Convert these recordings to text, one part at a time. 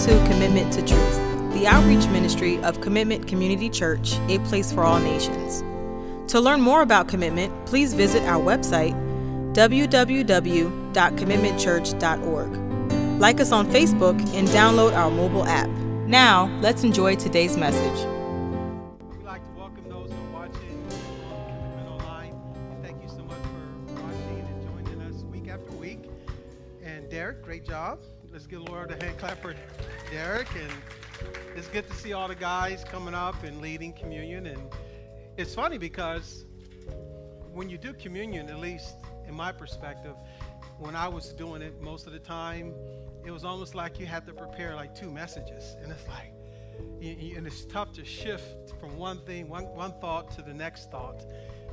to Commitment to Truth, the outreach ministry of Commitment Community Church, a place for all nations. To learn more about Commitment, please visit our website, www.commitmentchurch.org. Like us on Facebook and download our mobile app. Now, let's enjoy today's message. We'd like to welcome those who are watching Online. Thank you so much for watching and joining us week after week. And Derek, great job. Let's give Lord a hand clap for Derek. And it's good to see all the guys coming up and leading communion. And it's funny because when you do communion, at least in my perspective, when I was doing it most of the time, it was almost like you had to prepare like two messages. And it's like, and it's tough to shift from one thing, one, one thought to the next thought.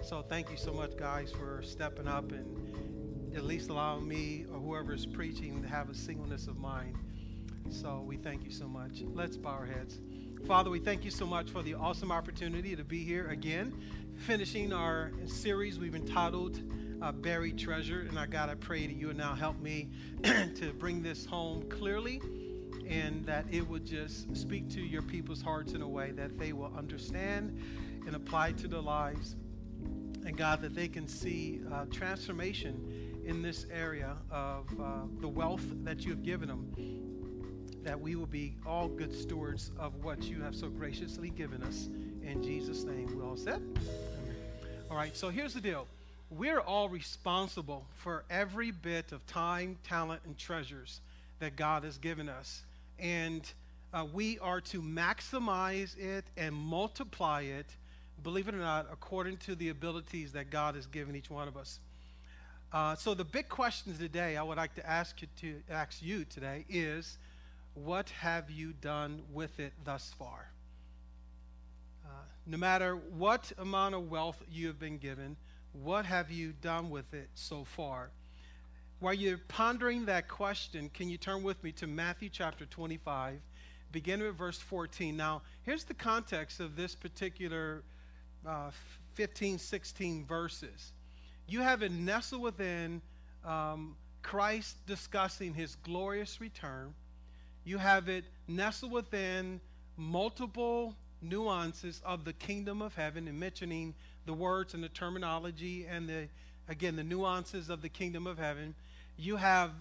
So thank you so much, guys, for stepping up and at least allowing me or whoever is preaching to have a singleness of mind. So we thank you so much. Let's bow our heads. Father, we thank you so much for the awesome opportunity to be here again, finishing our series we've entitled uh, Buried Treasure. And I God, I pray that you would now help me to bring this home clearly and that it would just speak to your people's hearts in a way that they will understand and apply to their lives. And God, that they can see uh, transformation in this area of uh, the wealth that you have given them that we will be all good stewards of what you have so graciously given us. In Jesus' name, we all said. All right, so here's the deal. We're all responsible for every bit of time, talent, and treasures that God has given us. And uh, we are to maximize it and multiply it, believe it or not, according to the abilities that God has given each one of us. Uh, so the big question today I would like to ask you to ask you today is what have you done with it thus far? Uh, no matter what amount of wealth you have been given, what have you done with it so far? While you're pondering that question, can you turn with me to Matthew chapter 25, beginning with verse 14? Now, here's the context of this particular uh, 15, 16 verses. You have it nestled within um, Christ discussing his glorious return you have it nestled within multiple nuances of the kingdom of heaven and mentioning the words and the terminology and the again the nuances of the kingdom of heaven. You have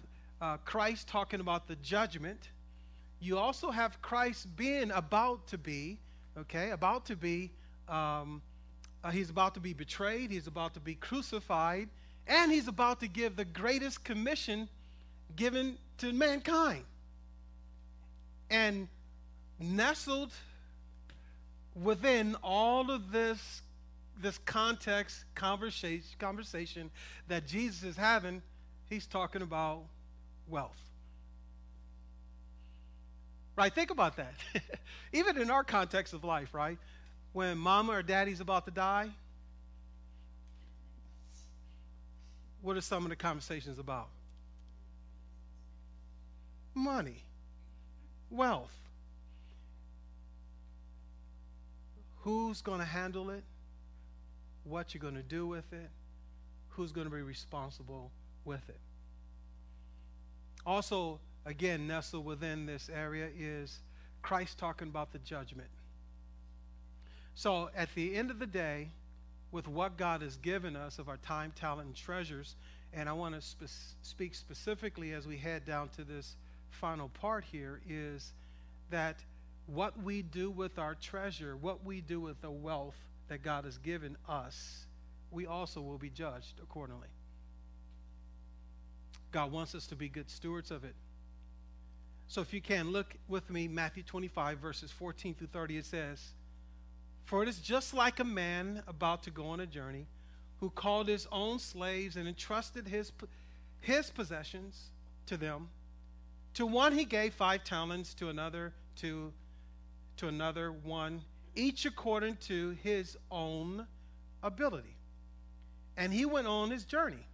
uh, christ talking about the judgment. You also have christ being about to be okay about to be um, uh, he's about to be betrayed he's about to be crucified and he's about to give the greatest commission given to mankind and nestled within all of this, this context, conversation, conversation that Jesus is having, he's talking about wealth. Right? Think about that. Even in our context of life, right? When mama or daddy's about to die, what are some of the conversations about? Money wealth. Who's going to handle it? What you're going to do with it? Who's going to be responsible with it? Also, again, nestled within this area is Christ talking about the judgment. So, at the end of the day, with what God has given us of our time, talent, and treasures, and I want to spe- speak specifically as we head down to this final part here is that what we do with our treasure, what we do with the wealth that God has given us, we also will be judged accordingly. God wants us to be good stewards of it. So if you can, look with me, Matthew 25, verses 14 through 30. It says, For it is just like a man about to go on a journey who called his own slaves and entrusted his, his possessions to them. To one he gave five talents, to another to to another one, each according to his own ability. And he went on his journey.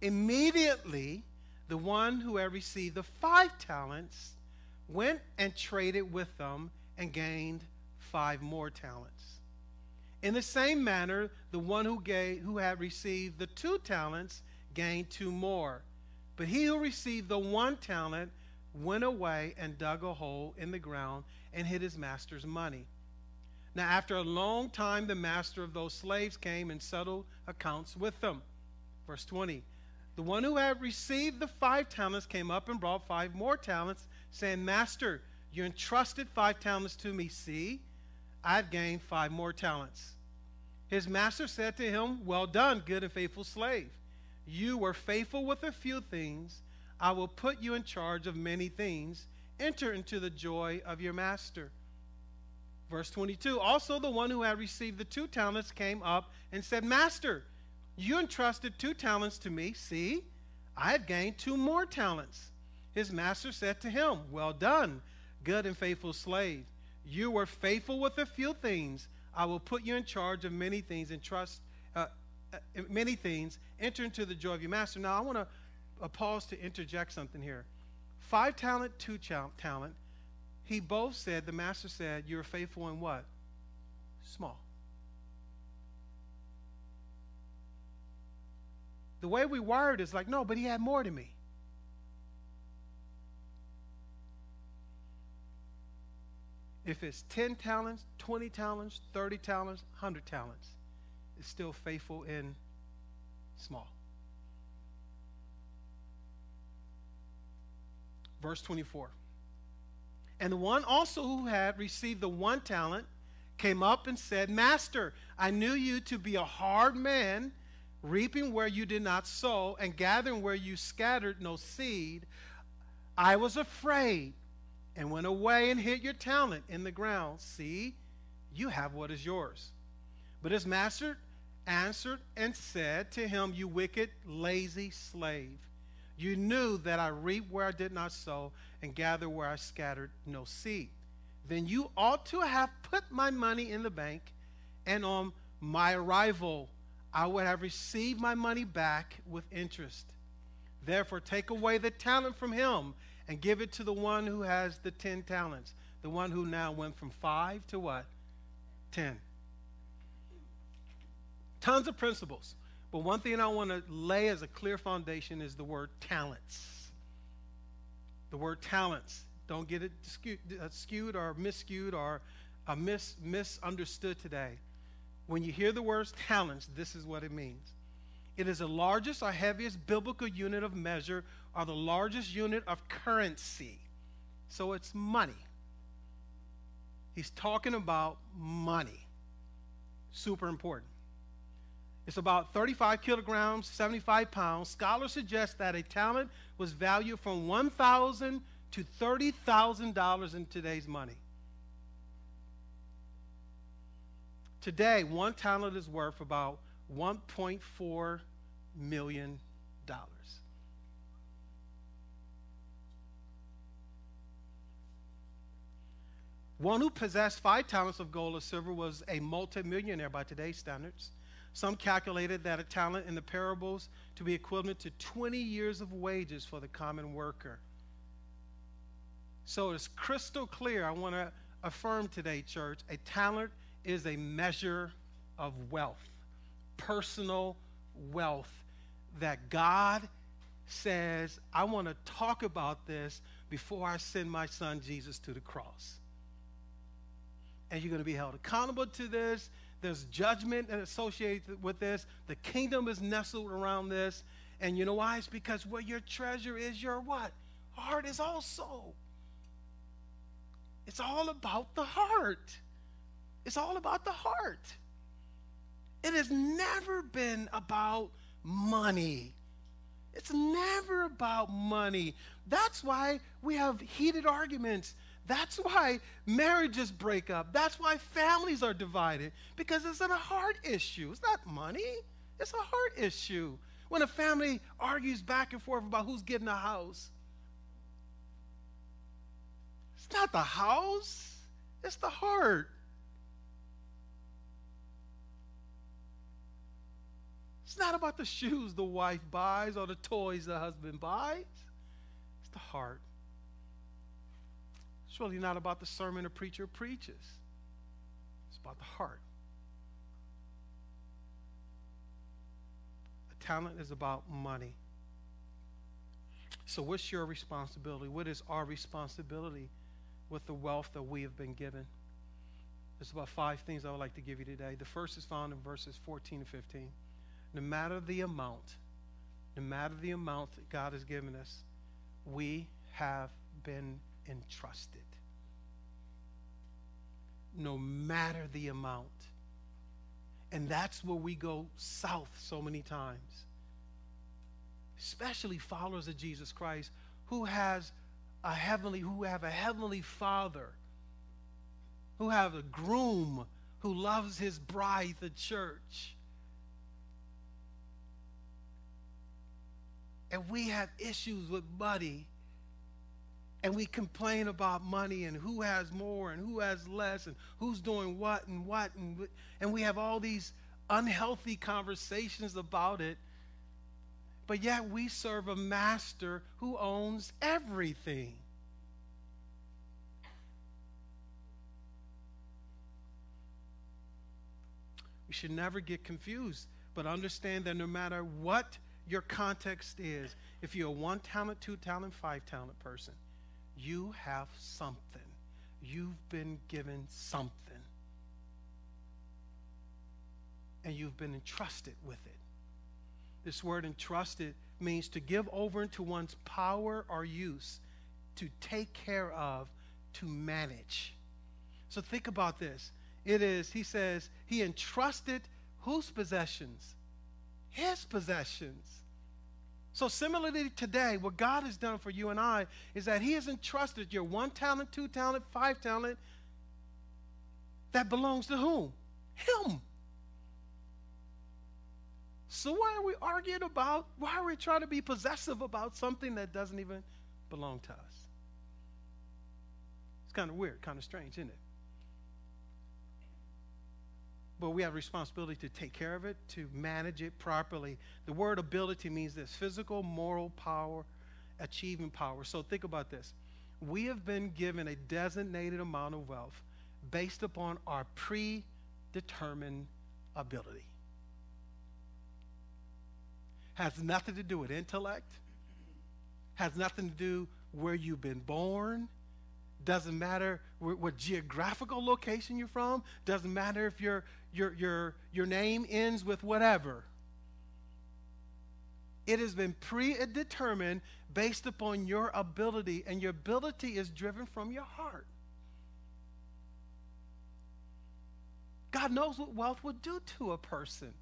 Immediately, the one who had received the five talents went and traded with them and gained five more talents. In the same manner, the one who, gave, who had received the two talents gained two more. But he who received the one talent went away and dug a hole in the ground and hid his master's money. Now, after a long time, the master of those slaves came and settled accounts with them. Verse 20 The one who had received the five talents came up and brought five more talents, saying, Master, you entrusted five talents to me. See, I've gained five more talents. His master said to him, Well done, good and faithful slave. You were faithful with a few things. I will put you in charge of many things. Enter into the joy of your master. Verse 22 Also, the one who had received the two talents came up and said, Master, you entrusted two talents to me. See, I have gained two more talents. His master said to him, Well done, good and faithful slave. You were faithful with a few things. I will put you in charge of many things and trust uh, uh, many things. Enter into the joy of your master. Now, I want to uh, pause to interject something here. Five talent, two talent he both said, the master said, You're faithful in what? Small. The way we wired is like, no, but he had more to me. If it's 10 talents, 20 talents, 30 talents, 100 talents, it's still faithful in small. Verse 24. And the one also who had received the one talent came up and said, Master, I knew you to be a hard man, reaping where you did not sow, and gathering where you scattered no seed. I was afraid and went away and hid your talent in the ground. See, you have what is yours. But his master answered and said to him, You wicked, lazy slave. You knew that I reap where I did not sow and gather where I scattered no seed. Then you ought to have put my money in the bank, and on my arrival, I would have received my money back with interest. Therefore, take away the talent from him and give it to the one who has the ten talents, the one who now went from five to what? Ten. Tons of principles. But one thing I want to lay as a clear foundation is the word talents. The word talents. Don't get it skewed, uh, or miscued or uh, mis- misunderstood today. When you hear the words talents, this is what it means. It is the largest or heaviest biblical unit of measure or the largest unit of currency. So it's money. He's talking about money. Super important. It's about 35 kilograms, 75 pounds. Scholars suggest that a talent was valued from 1,000 to $30,000 in today's money. Today, one talent is worth about $1.4 million. One who possessed five talents of gold or silver was a multimillionaire by today's standards. Some calculated that a talent in the parables to be equivalent to 20 years of wages for the common worker. So it's crystal clear. I want to affirm today, church, a talent is a measure of wealth, personal wealth that God says, I want to talk about this before I send my son Jesus to the cross. And you're going to be held accountable to this. There's judgment associated with this. The kingdom is nestled around this. And you know why? It's because where your treasure is, your what? Heart is also. It's all about the heart. It's all about the heart. It has never been about money. It's never about money. That's why we have heated arguments that's why marriages break up. That's why families are divided because it's a heart issue. It's not money, it's a heart issue. When a family argues back and forth about who's getting a house, it's not the house, it's the heart. It's not about the shoes the wife buys or the toys the husband buys. It's the heart. It's really not about the sermon a preacher preaches, it's about the heart. A talent is about money. So, what's your responsibility? What is our responsibility with the wealth that we have been given? There's about five things I would like to give you today. The first is found in verses 14 and 15. No matter the amount, no matter the amount that God has given us, we have been entrusted. No matter the amount. And that's where we go south so many times. Especially followers of Jesus Christ who has a heavenly who have a heavenly father who have a groom who loves his bride the church and we have issues with money and we complain about money and who has more and who has less and who's doing what and what and, and we have all these unhealthy conversations about it. But yet we serve a master who owns everything. We should never get confused but understand that no matter what your context is if you're a one talent two talent five talent person you have something. You've been given something. And you've been entrusted with it. This word entrusted means to give over into one's power or use, to take care of, to manage. So think about this. It is, he says, he entrusted whose possessions? His possessions. So, similarly today, what God has done for you and I is that He has entrusted your one talent, two talent, five talent that belongs to whom? Him. So, why are we arguing about, why are we trying to be possessive about something that doesn't even belong to us? It's kind of weird, kind of strange, isn't it? But we have responsibility to take care of it, to manage it properly. The word ability means this physical, moral power, achieving power. So think about this. We have been given a designated amount of wealth based upon our predetermined ability. Has nothing to do with intellect, has nothing to do where you've been born, doesn't matter what geographical location you're from, doesn't matter if you're your, your, your name ends with whatever. It has been predetermined based upon your ability, and your ability is driven from your heart. God knows what wealth will do to a person.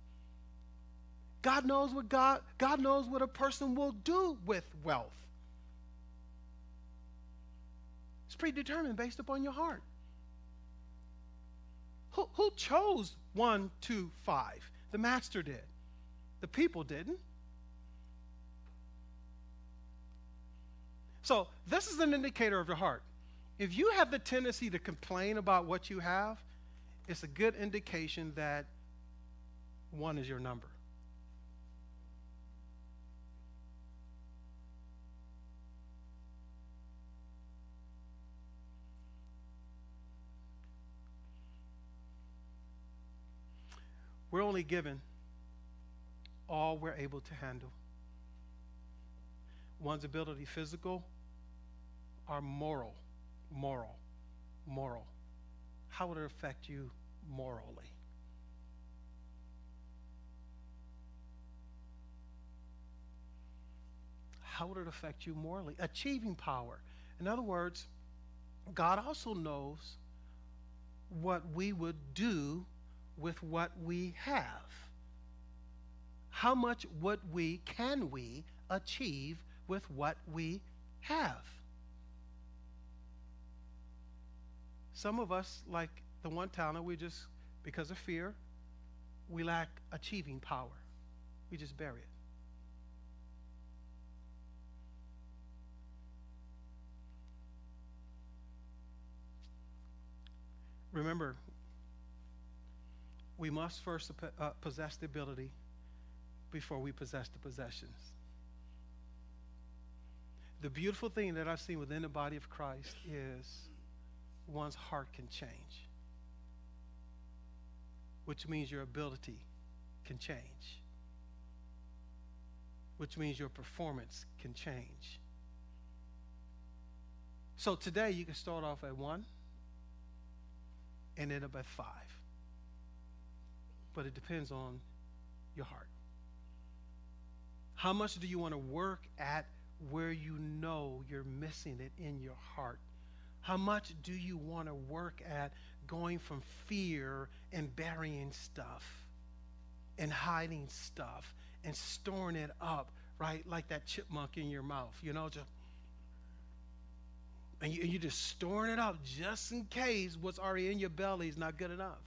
God knows what God, God knows what a person will do with wealth. It's predetermined based upon your heart. Who, who chose one, two, five? The master did. The people didn't. So, this is an indicator of your heart. If you have the tendency to complain about what you have, it's a good indication that one is your number. We're only given all we're able to handle. One's ability, physical or moral. Moral. Moral. How would it affect you morally? How would it affect you morally? Achieving power. In other words, God also knows what we would do with what we have. How much would we, can we achieve with what we have? Some of us, like the one talent, we just, because of fear, we lack achieving power. We just bury it. Remember, we must first uh, possess the ability before we possess the possessions. The beautiful thing that I've seen within the body of Christ is one's heart can change, which means your ability can change, which means your performance can change. So today you can start off at one and end up at five. But it depends on your heart. How much do you want to work at where you know you're missing it in your heart? How much do you want to work at going from fear and burying stuff and hiding stuff and storing it up, right? Like that chipmunk in your mouth, you know, just and, you, are just storing it up just in case what's already in your belly is not good enough.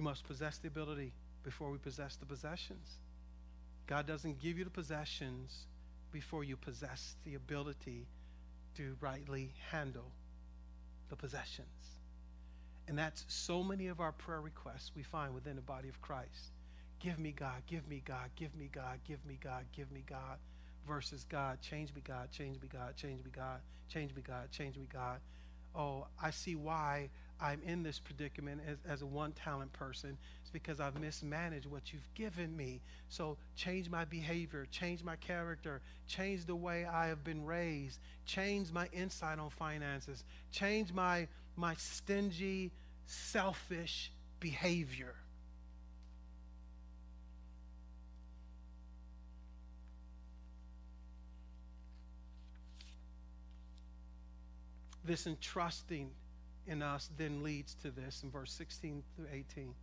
We must possess the ability before we possess the possessions. God doesn't give you the possessions before you possess the ability to rightly handle the possessions. And that's so many of our prayer requests we find within the body of Christ. Give me God, give me God, give me God, give me God, give me God, versus God, change me God, change me God, change me God, change me God, change me God. Oh, I see why I'm in this predicament as, as a one talent person. It's because I've mismanaged what you've given me. So change my behavior, change my character, change the way I have been raised, change my insight on finances, change my, my stingy, selfish behavior. This entrusting in us then leads to this in verse 16 through 18.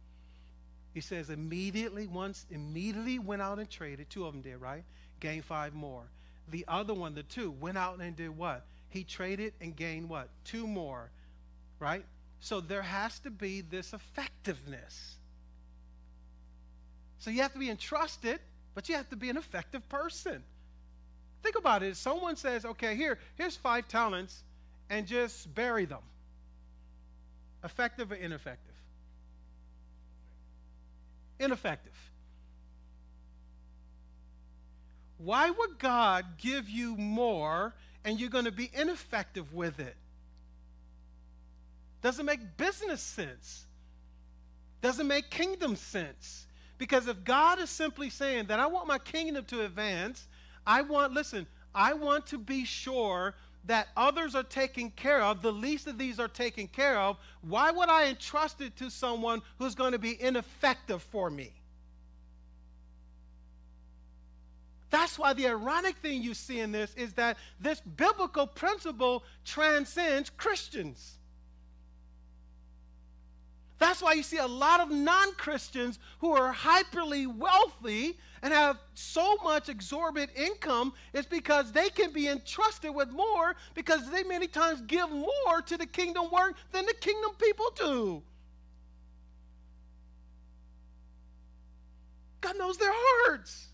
He says, immediately, once, immediately went out and traded. Two of them did, right? Gained five more. The other one, the two, went out and did what? He traded and gained what? Two more, right? So there has to be this effectiveness. So you have to be entrusted, but you have to be an effective person. Think about it. If someone says, okay, here, here's five talents, and just bury them. Effective or ineffective? Ineffective. Why would God give you more and you're going to be ineffective with it? Doesn't make business sense. Doesn't make kingdom sense. Because if God is simply saying that I want my kingdom to advance, I want, listen, I want to be sure that others are taken care of, the least of these are taken care of, why would I entrust it to someone who's going to be ineffective for me? That's why the ironic thing you see in this is that this biblical principle transcends Christians. That's why you see a lot of non Christians who are hyperly wealthy and have so much exorbitant income is because they can be entrusted with more because they many times give more to the kingdom work than the kingdom people do. God knows their hearts.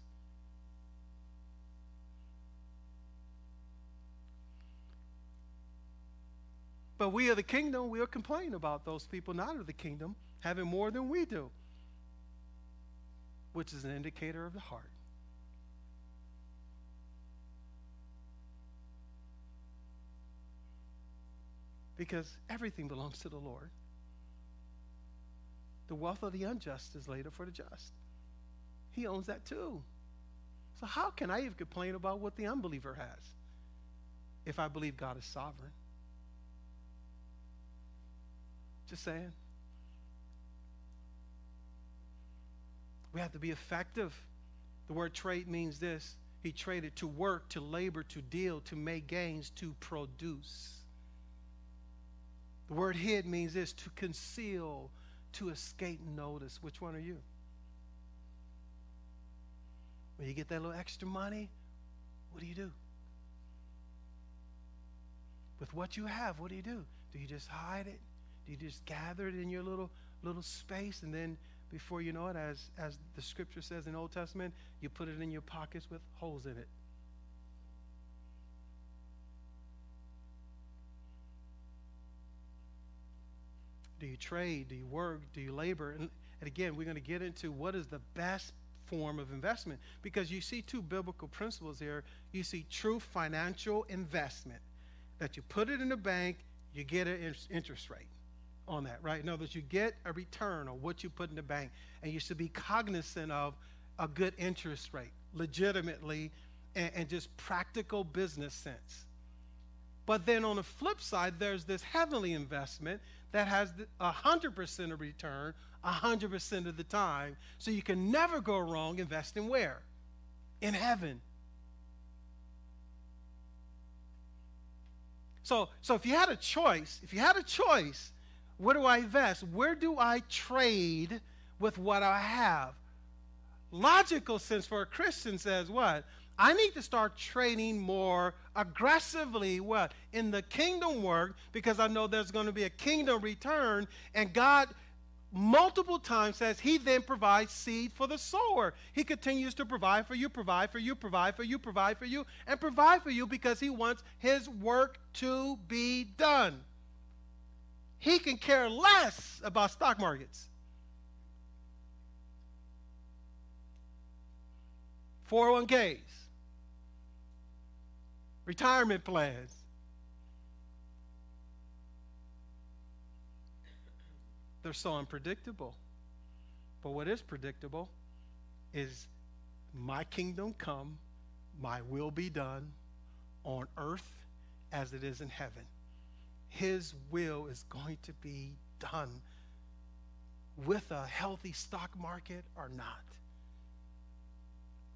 But we of the kingdom, we'll complain about those people not of the kingdom having more than we do, which is an indicator of the heart. Because everything belongs to the Lord. The wealth of the unjust is laid up for the just. He owns that too. So, how can I even complain about what the unbeliever has if I believe God is sovereign? Just saying. We have to be effective. The word trade means this he traded to work, to labor, to deal, to make gains, to produce. The word hid means this to conceal, to escape notice. Which one are you? When you get that little extra money, what do you do? With what you have, what do you do? Do you just hide it? Do you just gather it in your little little space and then before you know it, as as the scripture says in Old Testament, you put it in your pockets with holes in it. Do you trade? Do you work? Do you labor? And, and again, we're going to get into what is the best form of investment because you see two biblical principles here. You see true financial investment that you put it in the bank, you get an interest rate on that, right? In other words, you get a return on what you put in the bank, and you should be cognizant of a good interest rate, legitimately and, and just practical business sense. But then on the flip side, there's this heavenly investment that has a 100% of return 100% of the time. So you can never go wrong investing where? In heaven. So, so if you had a choice, if you had a choice, where do I invest? Where do I trade with what I have? Logical sense for a Christian says what? I need to start trading more aggressively what? In the kingdom work because I know there's going to be a kingdom return and God multiple times says he then provides seed for the sower. He continues to provide for you, provide for you, provide for you, provide for you, and provide for you because he wants his work to be done. He can care less about stock markets. 401ks, retirement plans. They're so unpredictable. But what is predictable is my kingdom come, my will be done on earth as it is in heaven. His will is going to be done with a healthy stock market or not.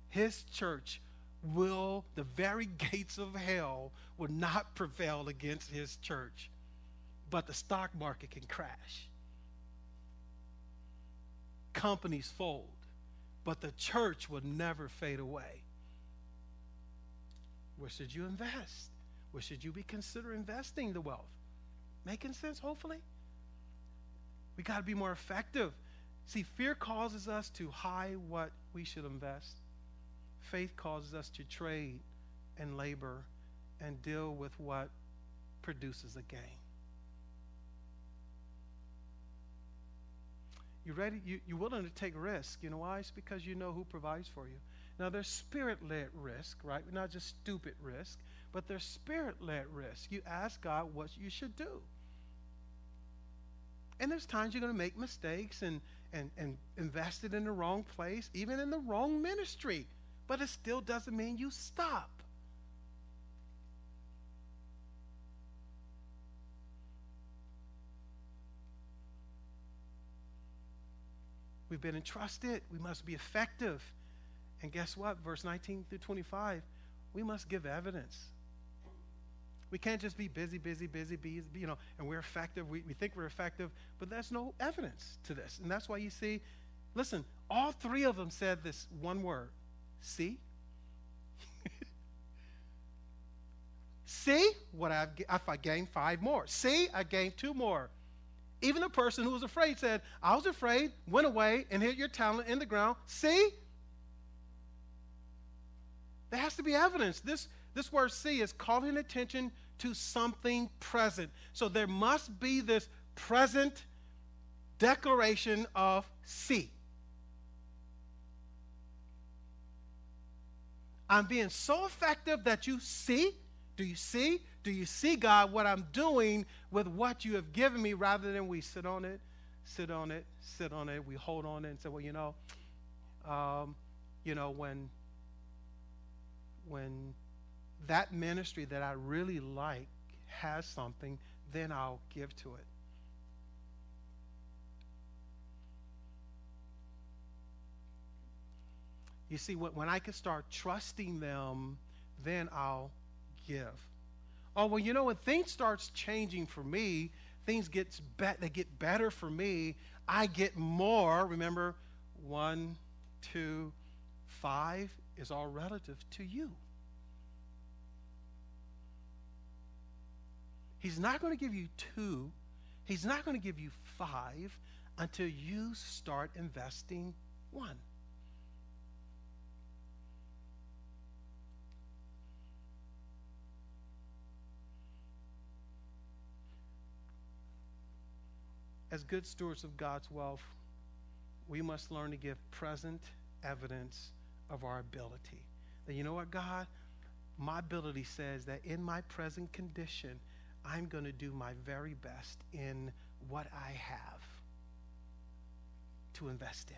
His church will, the very gates of hell will not prevail against his church, but the stock market can crash companies fold, but the church will never fade away. Where should you invest? Where should you be consider investing the wealth? Making sense, hopefully? We got to be more effective. See, fear causes us to hide what we should invest. Faith causes us to trade and labor and deal with what produces a gain. You ready? You, you're willing to take risk. You know why? It's because you know who provides for you. Now, there's spirit led risk, right? Not just stupid risk, but there's spirit led risk. You ask God what you should do. And there's times you're going to make mistakes and, and, and invest it in the wrong place, even in the wrong ministry. But it still doesn't mean you stop. We've been entrusted. We must be effective. And guess what? Verse 19 through 25, we must give evidence. We can't just be busy, busy, busy, busy, you know, and we're effective. We, we think we're effective, but there's no evidence to this. And that's why you see, listen, all three of them said this one word see. see what I've, if I gained five more. See, I gained two more. Even the person who was afraid said, I was afraid, went away, and hid your talent in the ground. See? There has to be evidence. This, this word see is calling attention to something present. So there must be this present declaration of see. I'm being so effective that you see. Do you see? Do you see, God, what I'm doing with what you have given me rather than we sit on it, sit on it, sit on it, we hold on it and say, well, you know, um, you know, when when that ministry that I really like has something, then I'll give to it. You see, when I can start trusting them, then I'll give. Oh well you know when things starts changing for me things gets be- they get better for me i get more. Remember one two five is all relative to you he's not going to give you two he's not going to give you five until you start investing one as good stewards of God's wealth, we must learn to give present evidence of our ability. That you know what, God? My ability says that in my present condition, I'm going to do my very best in what I have to invest in.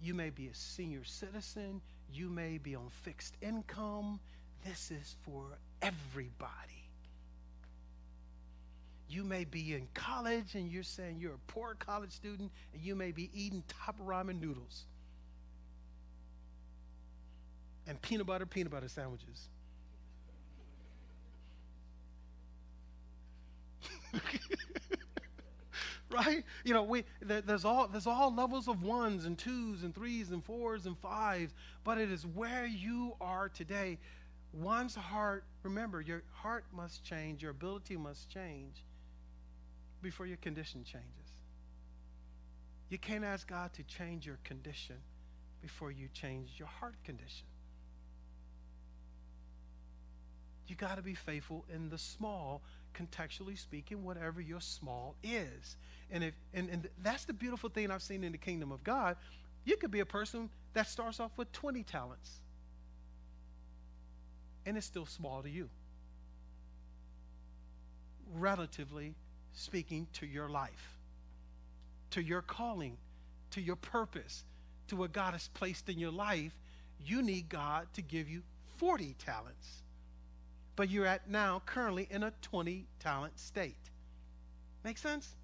You may be a senior citizen, You may be on fixed income. This is for everybody. You may be in college and you're saying you're a poor college student and you may be eating top ramen noodles and peanut butter peanut butter sandwiches. right? You know, we there, there's all there's all levels of ones and twos and threes and fours and fives, but it is where you are today. One's heart, remember, your heart must change, your ability must change before your condition changes. You can't ask God to change your condition before you change your heart condition. You got to be faithful in the small contextually speaking, whatever your small is. And if and, and that's the beautiful thing I've seen in the kingdom of God. You could be a person that starts off with 20 talents. And it's still small to you. Relatively speaking to your life, to your calling, to your purpose, to what God has placed in your life, you need God to give you 40 talents but you're at now currently in a 20 talent state. Make sense?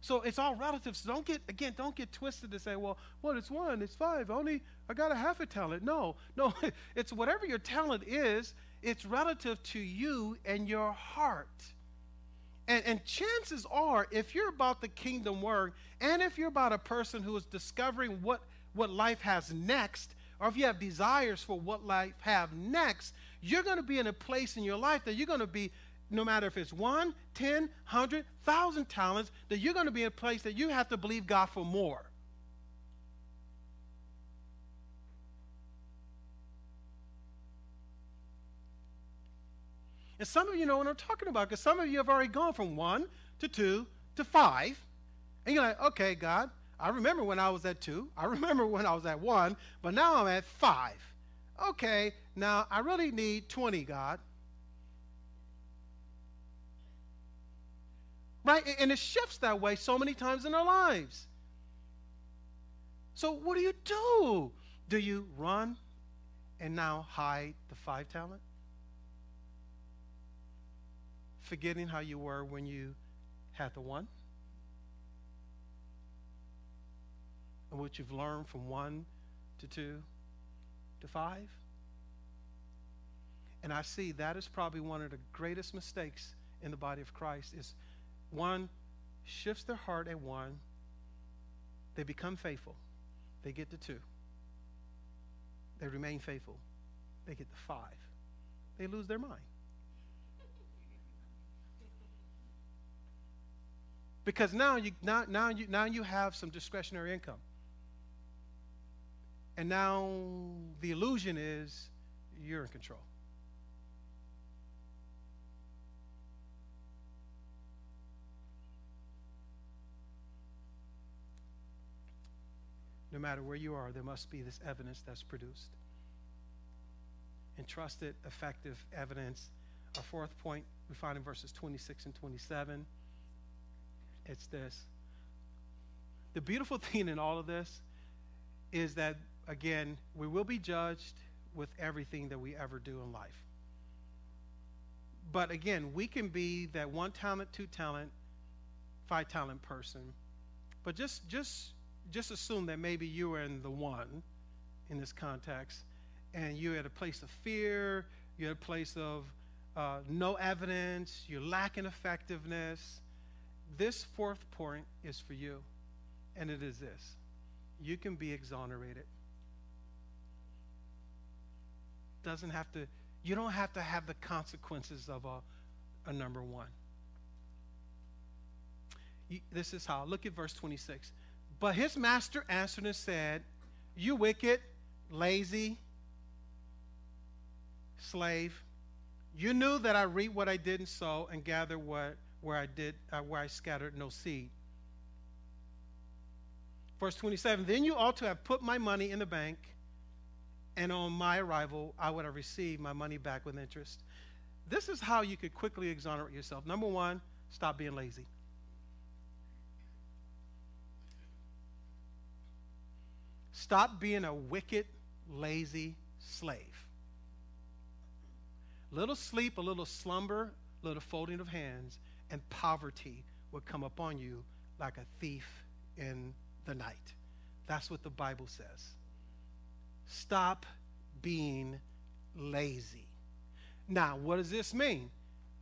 So it's all relative. So don't get again, don't get twisted to say, well, well, it's one, it's five. Only I got a half a talent. No, no, it's whatever your talent is, it's relative to you and your heart. And, and chances are, if you're about the kingdom work, and if you're about a person who is discovering what, what life has next, or if you have desires for what life have next, you're going to be in a place in your life that you're going to be, no matter if it's one, ten, hundred, thousand talents, that you're going to be in a place that you have to believe God for more. And some of you know what I'm talking about because some of you have already gone from one to two to five. And you're like, okay, God, I remember when I was at two. I remember when I was at one, but now I'm at five okay, now I really need 20, God. Right? And it shifts that way so many times in our lives. So, what do you do? Do you run and now hide the five talent? Forgetting how you were when you had the one? And what you've learned from one to two to five. And I see that is probably one of the greatest mistakes in the body of Christ is one shifts their heart at one, they become faithful, they get to two. They remain faithful, they get to five. They lose their mind. Because now you now, now you now you have some discretionary income. And now the illusion is you're in control. No matter where you are, there must be this evidence that's produced. And trusted, effective evidence. Our fourth point we find in verses 26 and 27. It's this. The beautiful thing in all of this is that again, we will be judged with everything that we ever do in life. But again, we can be that one talent, two talent, five talent person. But just just just assume that maybe you were in the one in this context, and you're at a place of fear, you're at a place of uh, no evidence, you're lacking effectiveness. This fourth point is for you, and it is this you can be exonerated doesn't have to, you don't have to have the consequences of a, a number one. You, this is how. Look at verse 26. But his master answered and said, You wicked, lazy slave, you knew that I reap what I didn't sow and gather what where I did uh, where I scattered no seed. Verse 27 Then you ought to have put my money in the bank and on my arrival, I would have received my money back with interest. This is how you could quickly exonerate yourself. Number one, stop being lazy. Stop being a wicked, lazy slave. Little sleep, a little slumber, a little folding of hands, and poverty would come upon you like a thief in the night. That's what the Bible says. Stop being lazy. Now, what does this mean?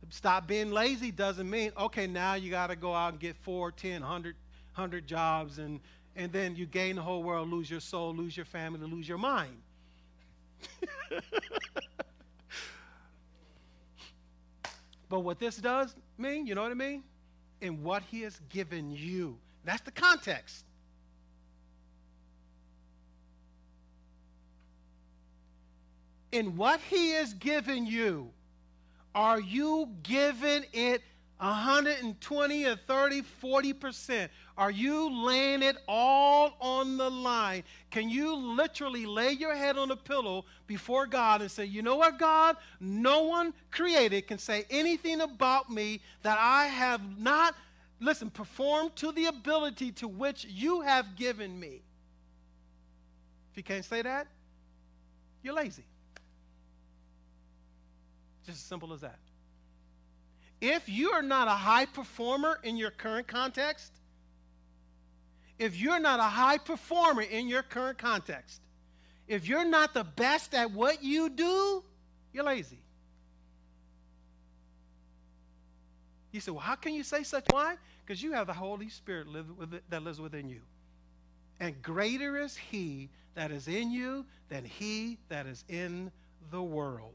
Stop being lazy doesn't mean, okay, now you got to go out and get four, ten, hundred, hundred jobs, and, and then you gain the whole world, lose your soul, lose your family, lose your mind. but what this does mean, you know what I mean? In what he has given you. That's the context. In what he has given you, are you giving it 120 or 30, 40%? Are you laying it all on the line? Can you literally lay your head on a pillow before God and say, you know what, God? No one created can say anything about me that I have not, listen, performed to the ability to which you have given me. If you can't say that, you're lazy. Just as simple as that. If you are not a high performer in your current context, if you're not a high performer in your current context, if you're not the best at what you do, you're lazy. You say, well, how can you say such? Why? Because you have the Holy Spirit live with it, that lives within you. And greater is He that is in you than He that is in the world.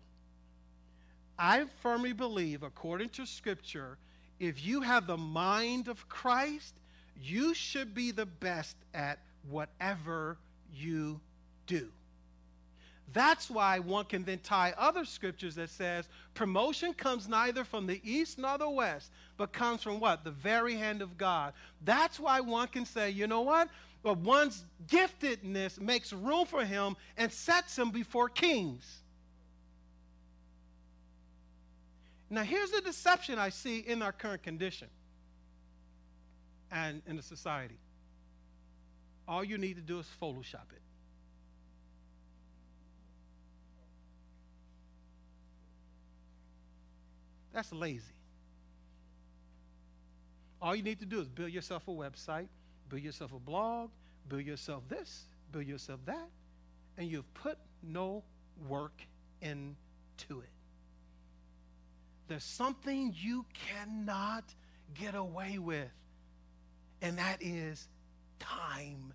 I firmly believe, according to Scripture, if you have the mind of Christ, you should be the best at whatever you do. That's why one can then tie other scriptures that says promotion comes neither from the east nor the west, but comes from what? The very hand of God. That's why one can say, you know what? Well, one's giftedness makes room for him and sets him before kings. Now, here's the deception I see in our current condition and in the society. All you need to do is Photoshop it. That's lazy. All you need to do is build yourself a website, build yourself a blog, build yourself this, build yourself that, and you've put no work into it. There's something you cannot get away with, and that is time.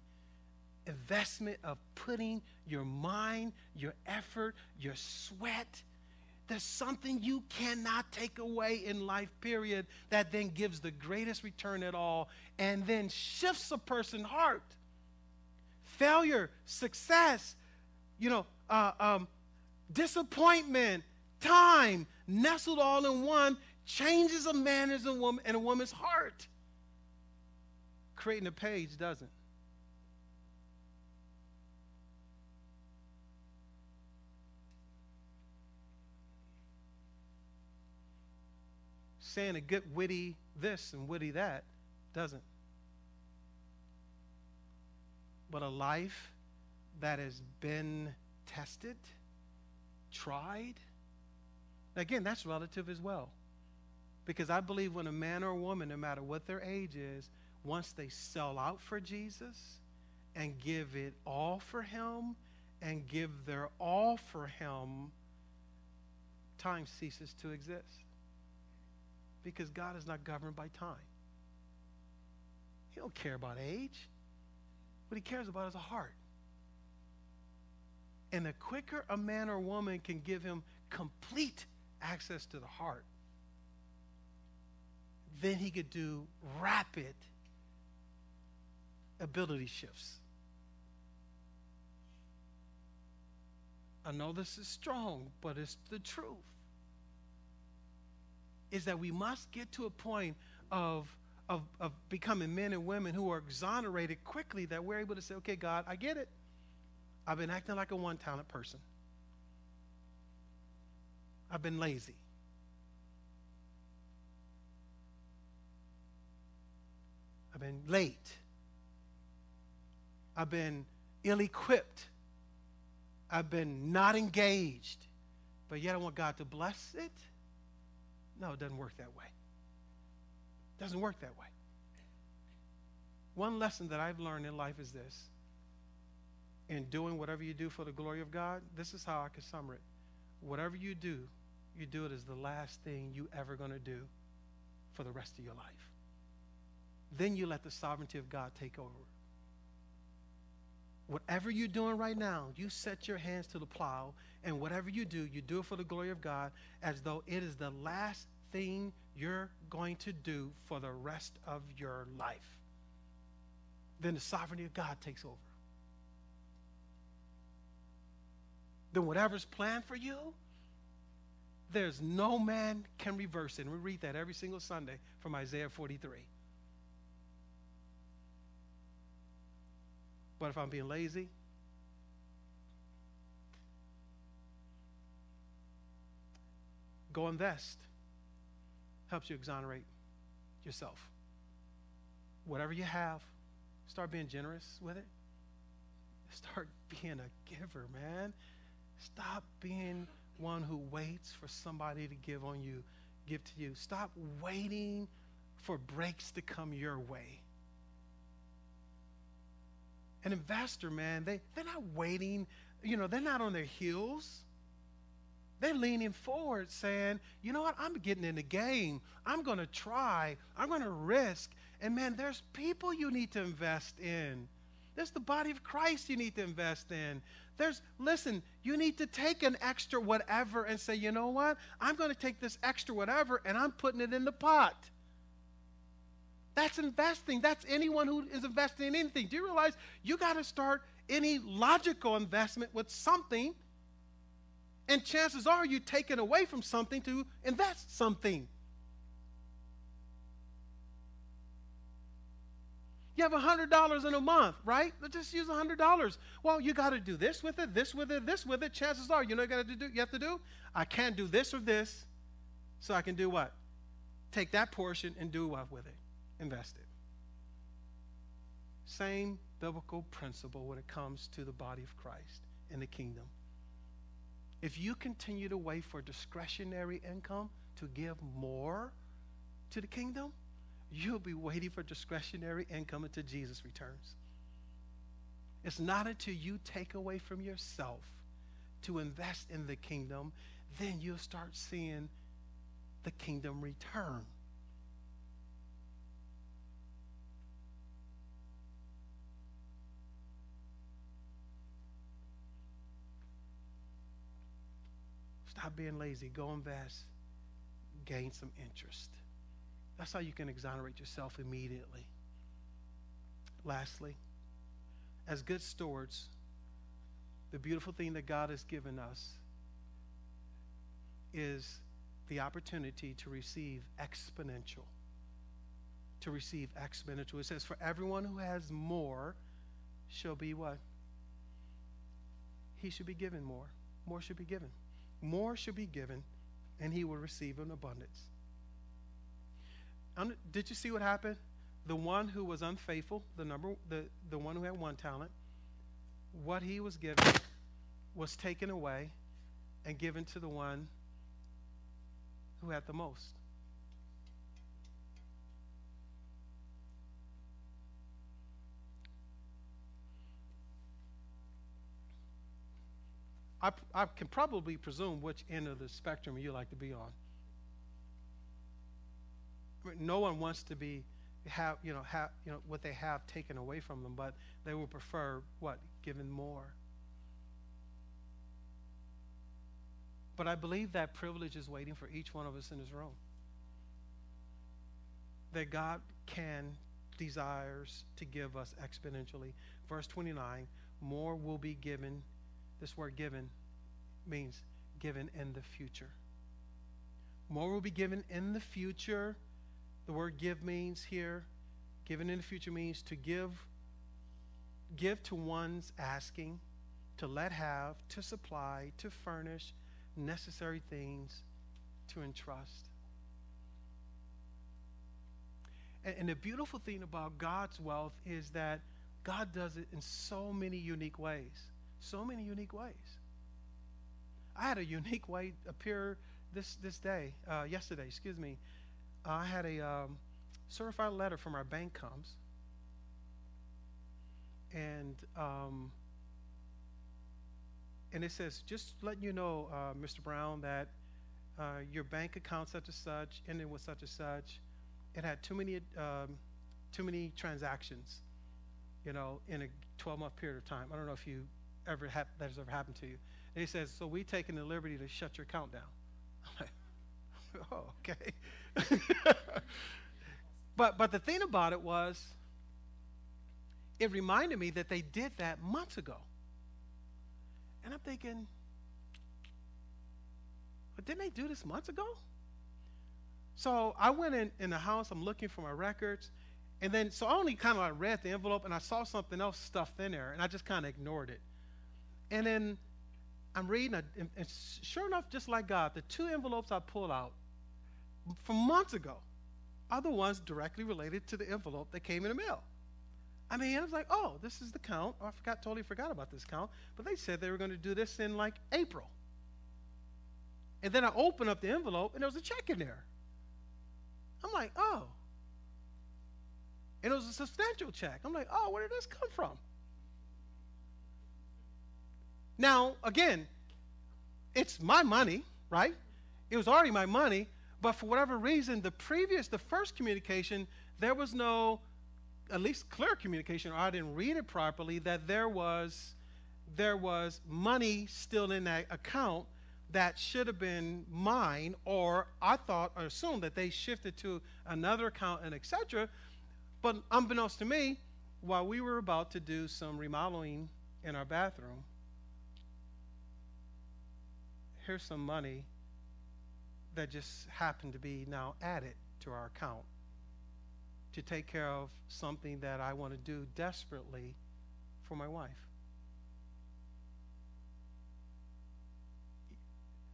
Investment of putting your mind, your effort, your sweat. There's something you cannot take away in life, period, that then gives the greatest return at all and then shifts a person's heart. Failure, success, you know, uh, um, disappointment, time, nestled all in one, changes a man and a and a woman's heart. Creating a page doesn't. Saying a good witty this and witty that doesn't. But a life that has been tested, tried, Again, that's relative as well. Because I believe when a man or a woman, no matter what their age is, once they sell out for Jesus and give it all for Him and give their all for Him, time ceases to exist. Because God is not governed by time. He don't care about age. What he cares about is a heart. And the quicker a man or woman can give him complete access to the heart, then he could do rapid ability shifts. I know this is strong, but it's the truth. Is that we must get to a point of, of, of becoming men and women who are exonerated quickly that we're able to say, okay, God, I get it. I've been acting like a one talent person. I've been lazy. I've been late. I've been ill equipped. I've been not engaged, but yet I want God to bless it. No, it doesn't work that way. It doesn't work that way. One lesson that I've learned in life is this. In doing whatever you do for the glory of God, this is how I can sum it. Whatever you do, you do it as the last thing you ever going to do for the rest of your life. Then you let the sovereignty of God take over. Whatever you're doing right now, you set your hands to the plow, and whatever you do, you do it for the glory of God as though it is the last thing you're going to do for the rest of your life. Then the sovereignty of God takes over. Then whatever's planned for you, there's no man can reverse it. And we read that every single Sunday from Isaiah 43. But if I'm being lazy, go invest. Helps you exonerate yourself. Whatever you have, start being generous with it. Start being a giver, man. Stop being one who waits for somebody to give on you, give to you. Stop waiting for breaks to come your way. An investor, man, they, they're not waiting, you know, they're not on their heels. They're leaning forward saying, you know what, I'm getting in the game. I'm going to try. I'm going to risk. And man, there's people you need to invest in. There's the body of Christ you need to invest in. There's, listen, you need to take an extra whatever and say, you know what, I'm going to take this extra whatever and I'm putting it in the pot. That's investing. That's anyone who is investing in anything. Do you realize you got to start any logical investment with something? And chances are you taking away from something to invest something. You have $100 in a month, right? Let's just use $100. Well, you got to do this with it, this with it, this with it. Chances are, you know you got to do you have to do? I can't do this or this, so I can do what? Take that portion and do what with it? Invested. Same biblical principle when it comes to the body of Christ and the kingdom. If you continue to wait for discretionary income to give more to the kingdom, you'll be waiting for discretionary income until Jesus returns. It's not until you take away from yourself to invest in the kingdom, then you'll start seeing the kingdom return. Stop being lazy. Go invest. Gain some interest. That's how you can exonerate yourself immediately. Lastly, as good stewards, the beautiful thing that God has given us is the opportunity to receive exponential. To receive exponential. It says, For everyone who has more shall be what? He should be given more. More should be given more should be given, and he will receive an abundance. Did you see what happened? The one who was unfaithful, the number, the, the one who had one talent, what he was given was taken away and given to the one who had the most. I, I can probably presume which end of the spectrum you like to be on. No one wants to be have you know have you know what they have taken away from them, but they will prefer what given more. But I believe that privilege is waiting for each one of us in this room. That God can desires to give us exponentially. Verse 29, more will be given this word given means given in the future. More will be given in the future. The word give means here, given in the future means to give give to one's asking, to let have, to supply, to furnish necessary things, to entrust. And, and the beautiful thing about God's wealth is that God does it in so many unique ways so many unique ways. I had a unique way appear this this day, uh, yesterday, excuse me. I had a um, certified letter from our bank comes, and um, and it says, just letting you know, uh, Mr. Brown, that uh, your bank account such and such ended with such and such. It had too many um, too many transactions, you know, in a 12 month period of time. I don't know if you ever have that has ever happened to you. And he says, so we taken the liberty to shut your account down. I'm like, oh, okay. but but the thing about it was, it reminded me that they did that months ago. And I'm thinking, but didn't they do this months ago? So I went in, in the house, I'm looking for my records, and then so I only kind of read the envelope and I saw something else stuffed in there, and I just kind of ignored it. And then I'm reading, and, and sure enough, just like God, the two envelopes I pulled out from months ago are the ones directly related to the envelope that came in the mail. I mean, I was like, oh, this is the count. Oh, I forgot, totally forgot about this count. But they said they were going to do this in like April. And then I opened up the envelope and there was a check in there. I'm like, oh. And it was a substantial check. I'm like, oh, where did this come from? Now, again, it's my money, right? It was already my money, but for whatever reason, the previous, the first communication, there was no at least clear communication, or I didn't read it properly, that there was there was money still in that account that should have been mine, or I thought or assumed that they shifted to another account and etc. But unbeknownst to me, while we were about to do some remodeling in our bathroom, here's some money that just happened to be now added to our account to take care of something that I want to do desperately for my wife.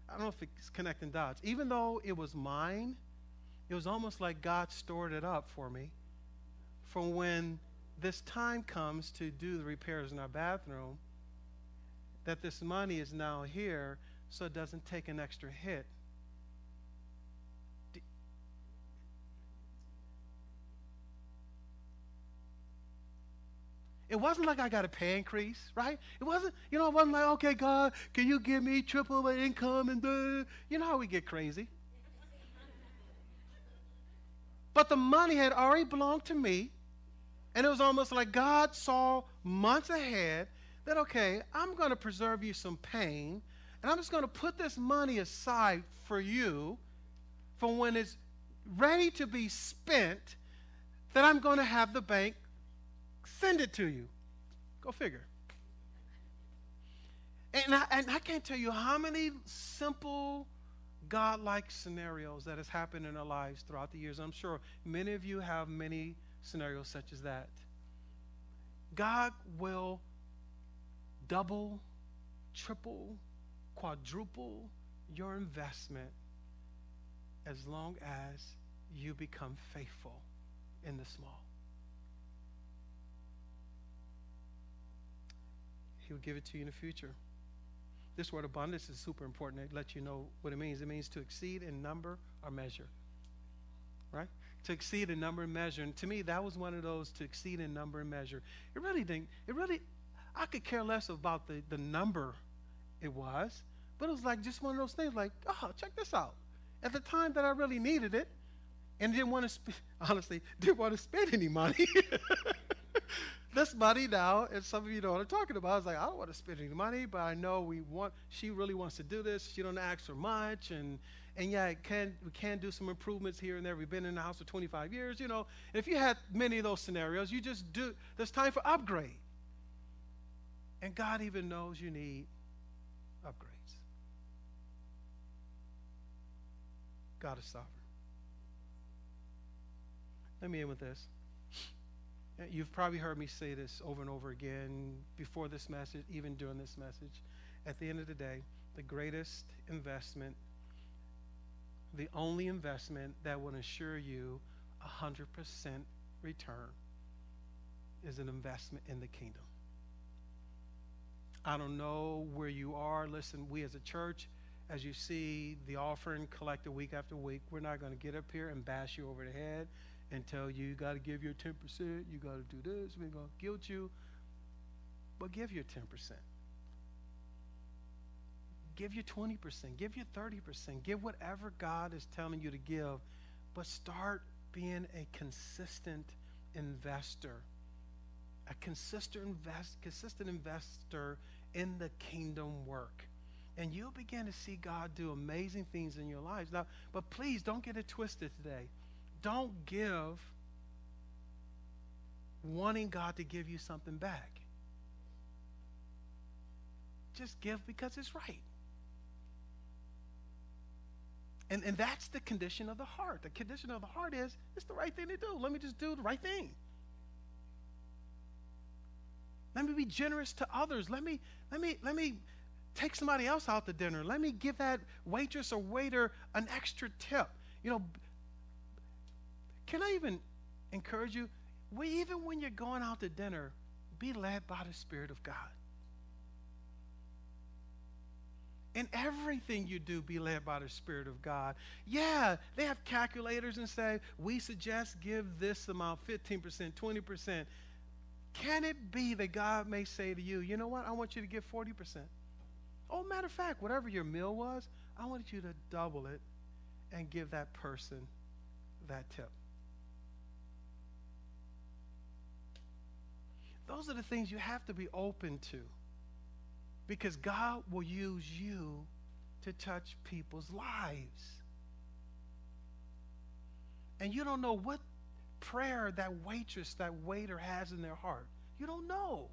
I don't know if it's connecting dots. Even though it was mine, it was almost like God stored it up for me for when this time comes to do the repairs in our bathroom, that this money is now here so it doesn't take an extra hit It wasn't like I got a pay increase, right? It wasn't, you know, it wasn't like, okay, God, can you give me triple my income and the, you know how we get crazy. but the money had already belonged to me, and it was almost like God saw months ahead that, okay, I'm going to preserve you some pain, and I'm just going to put this money aside for you for when it's ready to be spent, that I'm going to have the bank send it to you. Go figure. And I, and I can't tell you how many simple, God-like scenarios that has happened in our lives throughout the years. I'm sure many of you have many scenarios such as that. God will double, triple, quadruple your investment as long as you become faithful in the small. He will give it to you in the future. This word abundance is super important. It lets you know what it means. It means to exceed in number or measure. Right? To exceed in number and measure. And to me, that was one of those to exceed in number and measure. It really didn't, it really, I could care less about the, the number it was, but it was like just one of those things like, oh, check this out. At the time that I really needed it, and didn't want to, sp- honestly, didn't want to spend any money. this money now, and some of you know what I'm talking about. I was like, I don't want to spend any money, but I know we want. She really wants to do this. She don't ask for much, and and yeah, can we can do some improvements here and there. We've been in the house for 25 years, you know. If you had many of those scenarios, you just do. There's time for upgrade, and God even knows you need God is sovereign. Let me end with this. You've probably heard me say this over and over again before this message, even during this message. At the end of the day, the greatest investment, the only investment that will ensure you a 100% return is an investment in the kingdom. I don't know where you are. Listen, we as a church, as you see the offering collected week after week, we're not going to get up here and bash you over the head and tell you you got to give your 10%, you got to do this, we're going to guilt you. But give your 10%. Give your 20%, give your 30%, give whatever God is telling you to give, but start being a consistent investor. A consistent invest, consistent investor in the kingdom work and you'll begin to see God do amazing things in your lives. Now, but please don't get it twisted today. Don't give wanting God to give you something back. Just give because it's right. And, and that's the condition of the heart. The condition of the heart is it's the right thing to do. Let me just do the right thing. Let me be generous to others. Let me, let me, let me take somebody else out to dinner. Let me give that waitress or waiter an extra tip. You know, can I even encourage you? We, even when you're going out to dinner, be led by the Spirit of God. In everything you do, be led by the Spirit of God. Yeah, they have calculators and say, we suggest give this amount 15%, 20%. Can it be that God may say to you, you know what, I want you to give 40%? Oh, matter of fact, whatever your meal was, I wanted you to double it and give that person that tip. Those are the things you have to be open to because God will use you to touch people's lives. And you don't know what prayer that waitress, that waiter has in their heart. You don't know.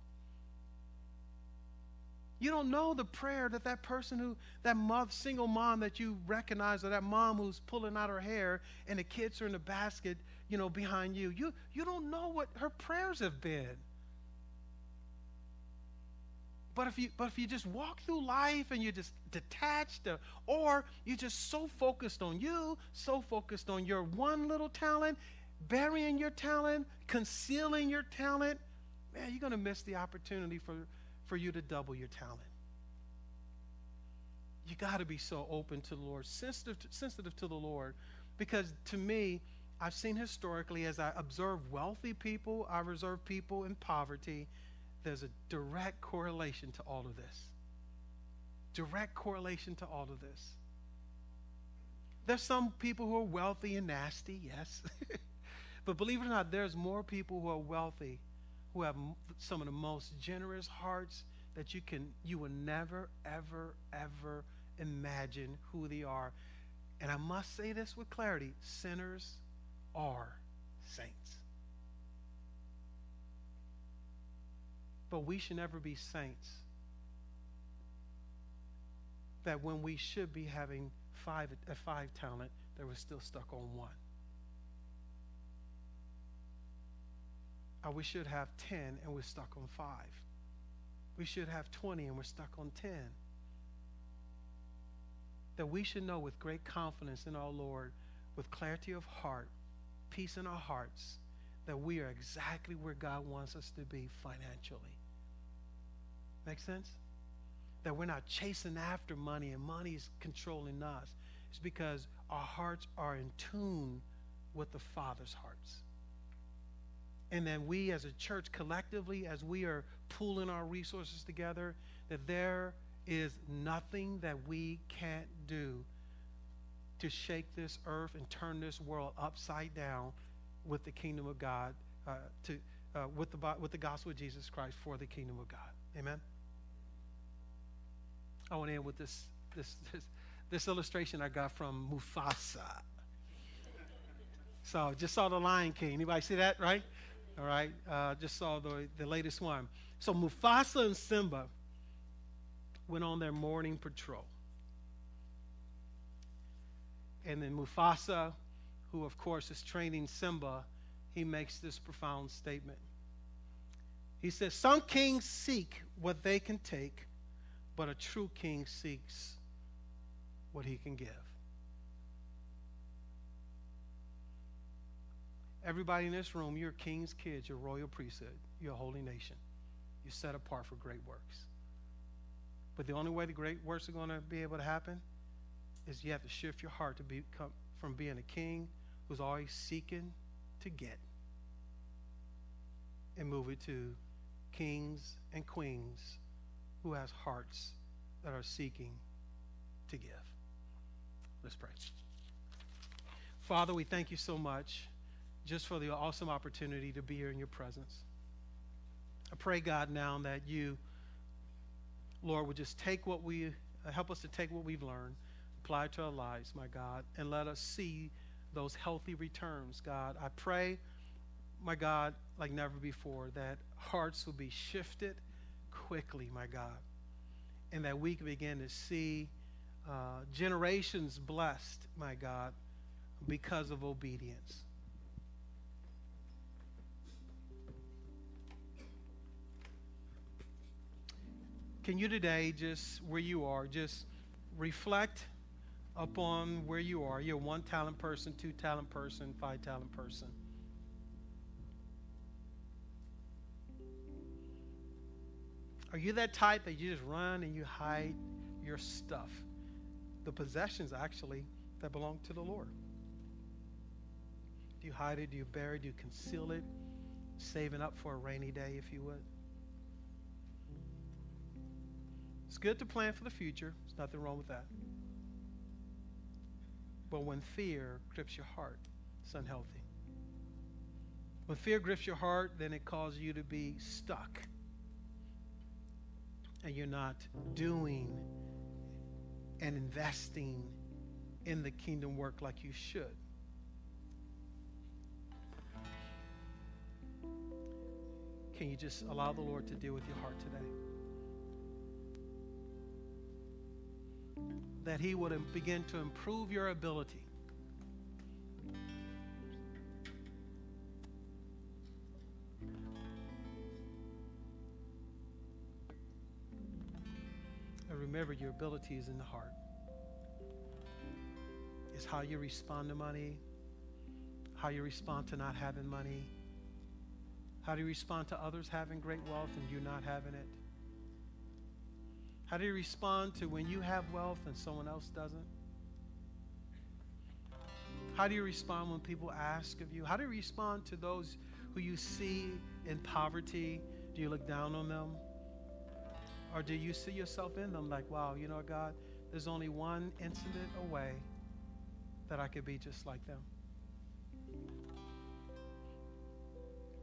You don't know the prayer that that person who, that single mom that you recognize, or that mom who's pulling out her hair and the kids are in the basket, you know, behind you. You, you don't know what her prayers have been. But if you but if you just walk through life and you're just detached, uh, or you're just so focused on you, so focused on your one little talent, burying your talent, concealing your talent, man, you're gonna miss the opportunity for for you to double your talent. You got to be so open to the Lord, sensitive to, sensitive to the Lord, because to me, I've seen historically as I observe wealthy people, I observe people in poverty, there's a direct correlation to all of this. Direct correlation to all of this. There's some people who are wealthy and nasty, yes. but believe it or not, there's more people who are wealthy who have some of the most generous hearts that you can you will never ever ever imagine who they are. And i must say this with clarity sinners are saints. But we should never be saints that when we should be having five a five talent that we're still stuck on one Uh, we should have 10 and we're stuck on 5. We should have 20 and we're stuck on 10. That we should know with great confidence in our Lord, with clarity of heart, peace in our hearts, that we are exactly where God wants us to be financially. Make sense? That we're not chasing after money and money is controlling us. It's because our hearts are in tune with the Father's hearts. And then we as a church collectively, as we are pooling our resources together, that there is nothing that we can't do to shake this earth and turn this world upside down with the kingdom of God, uh, to, uh, with, the, with the gospel of Jesus Christ for the kingdom of God. Amen? I want to end with this, this, this, this illustration I got from Mufasa. So just saw the Lion King. Anybody see that, right? All right, uh, just saw the, the latest one. So Mufasa and Simba went on their morning patrol. And then Mufasa, who of course is training Simba, he makes this profound statement. He says, Some kings seek what they can take, but a true king seeks what he can give. Everybody in this room, you're king's kids, you're royal priesthood, you're a holy nation. You're set apart for great works. But the only way the great works are going to be able to happen is you have to shift your heart to become from being a king who's always seeking to get and move it to kings and queens who has hearts that are seeking to give. Let's pray. Father, we thank you so much just for the awesome opportunity to be here in your presence. I pray, God, now that you, Lord, would just take what we, help us to take what we've learned, apply it to our lives, my God, and let us see those healthy returns, God. I pray, my God, like never before, that hearts will be shifted quickly, my God, and that we can begin to see uh, generations blessed, my God, because of obedience. Can you today, just where you are, just reflect upon where you are? You're one talent person, two talent person, five talent person. Are you that type that you just run and you hide your stuff? The possessions, actually, that belong to the Lord. Do you hide it? Do you bury it? Do you conceal it? Saving up for a rainy day, if you would. It's good to plan for the future. There's nothing wrong with that. But when fear grips your heart, it's unhealthy. When fear grips your heart, then it causes you to be stuck. And you're not doing and investing in the kingdom work like you should. Can you just allow the Lord to deal with your heart today? That He would begin to improve your ability. And remember, your ability is in the heart. It's how you respond to money, how you respond to not having money, how do you respond to others having great wealth and you not having it. How do you respond to when you have wealth and someone else doesn't? How do you respond when people ask of you? How do you respond to those who you see in poverty? Do you look down on them? Or do you see yourself in them like, wow, you know, God, there's only one incident away that I could be just like them?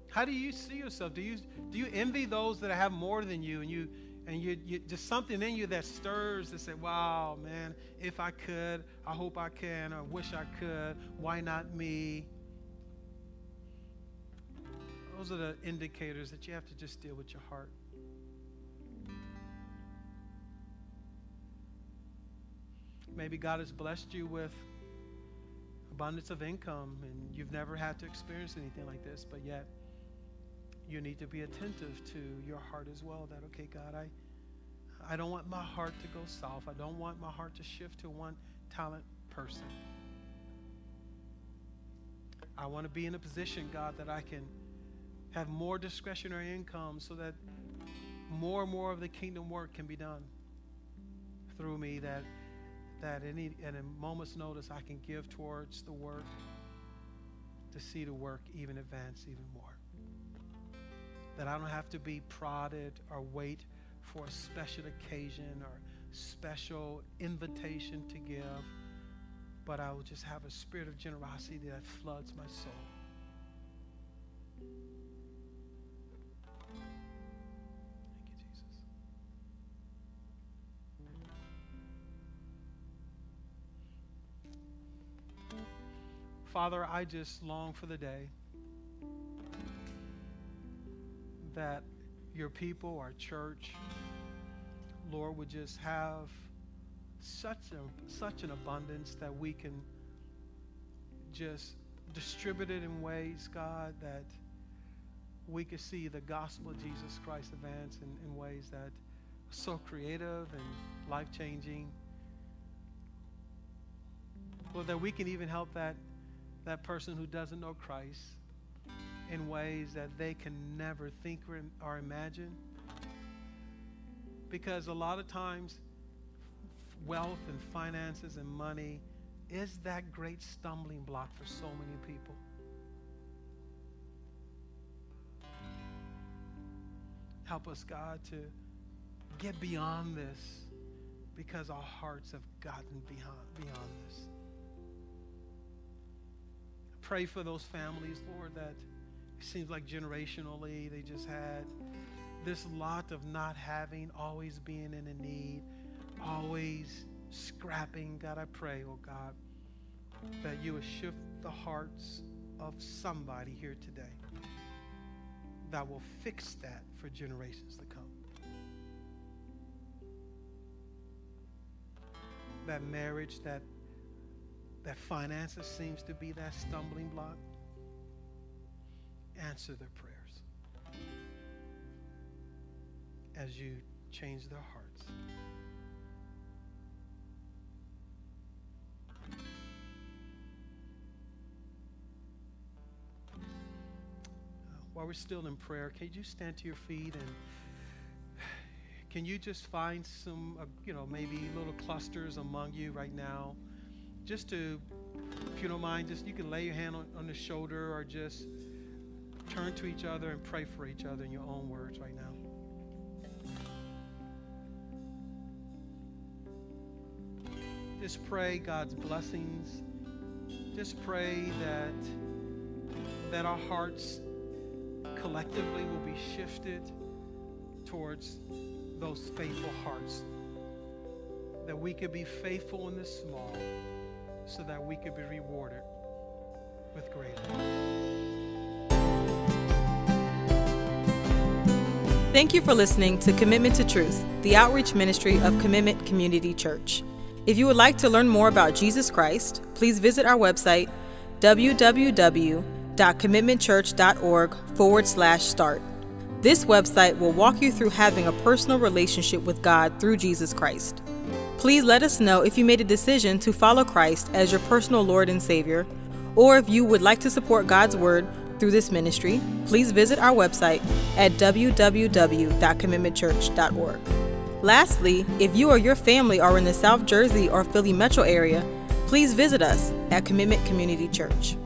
How do you see yourself? Do you, do you envy those that have more than you and you and you, you just something in you that stirs to say, wow, man, if I could, I hope I can, I wish I could, why not me? Those are the indicators that you have to just deal with your heart. Maybe God has blessed you with abundance of income and you've never had to experience anything like this, but yet you need to be attentive to your heart as well. That, okay, God, I, I don't want my heart to go south. I don't want my heart to shift to one talent person. I want to be in a position, God, that I can have more discretionary income so that more and more of the kingdom work can be done through me that that any at a moment's notice I can give towards the work to see the work even advance even more that I don't have to be prodded or wait for a special occasion or special invitation to give, but I will just have a spirit of generosity that floods my soul. Father, I just long for the day that your people, our church, Lord, would just have such a such an abundance that we can just distribute it in ways, God, that we could see the gospel of Jesus Christ advance in, in ways that are so creative and life changing. Lord, that we can even help that that person who doesn't know Christ in ways that they can never think or, imagine. Because a lot of times, wealth and finances and money is that great stumbling block for so many people. Help us, God, to get beyond this because our hearts have gotten beyond, beyond this. Pray for those families, Lord, that seems like generationally they just had this lot of not having, always being in a need, always scrapping. God, I pray, oh God, that you would shift the hearts of somebody here today that will fix that for generations to come. That marriage, that that finances seems to be that stumbling block. Answer their prayers as you change their hearts. while we're still in prayer, can you stand to your feet and can you just find some, uh, you know, maybe little clusters among you right now? Just to, if you don't mind, just you can lay your hand on, on the shoulder or just turn to each other and pray for each other in your own words right now. Just pray God's blessings. Just pray that that our hearts collectively will be shifted towards those faithful hearts. That we could be faithful in the small so that we could be rewarded with greater. Thank you for listening to Commitment to Truth, the outreach ministry of Commitment Community Church. If you would like to learn more about Jesus Christ, please visit our website www.commitmentchurch.org forward slash start. This website will walk you through having a personal relationship with God through Jesus Christ. Please let us know if you made a decision to follow Christ as your personal Lord and Savior, or if you would like to support God's Word through this ministry, please visit our website at www.commitmentchurch.org. Lastly, if you or your family are in the South Jersey or Philly metro area, please visit us at Commitment Community Church.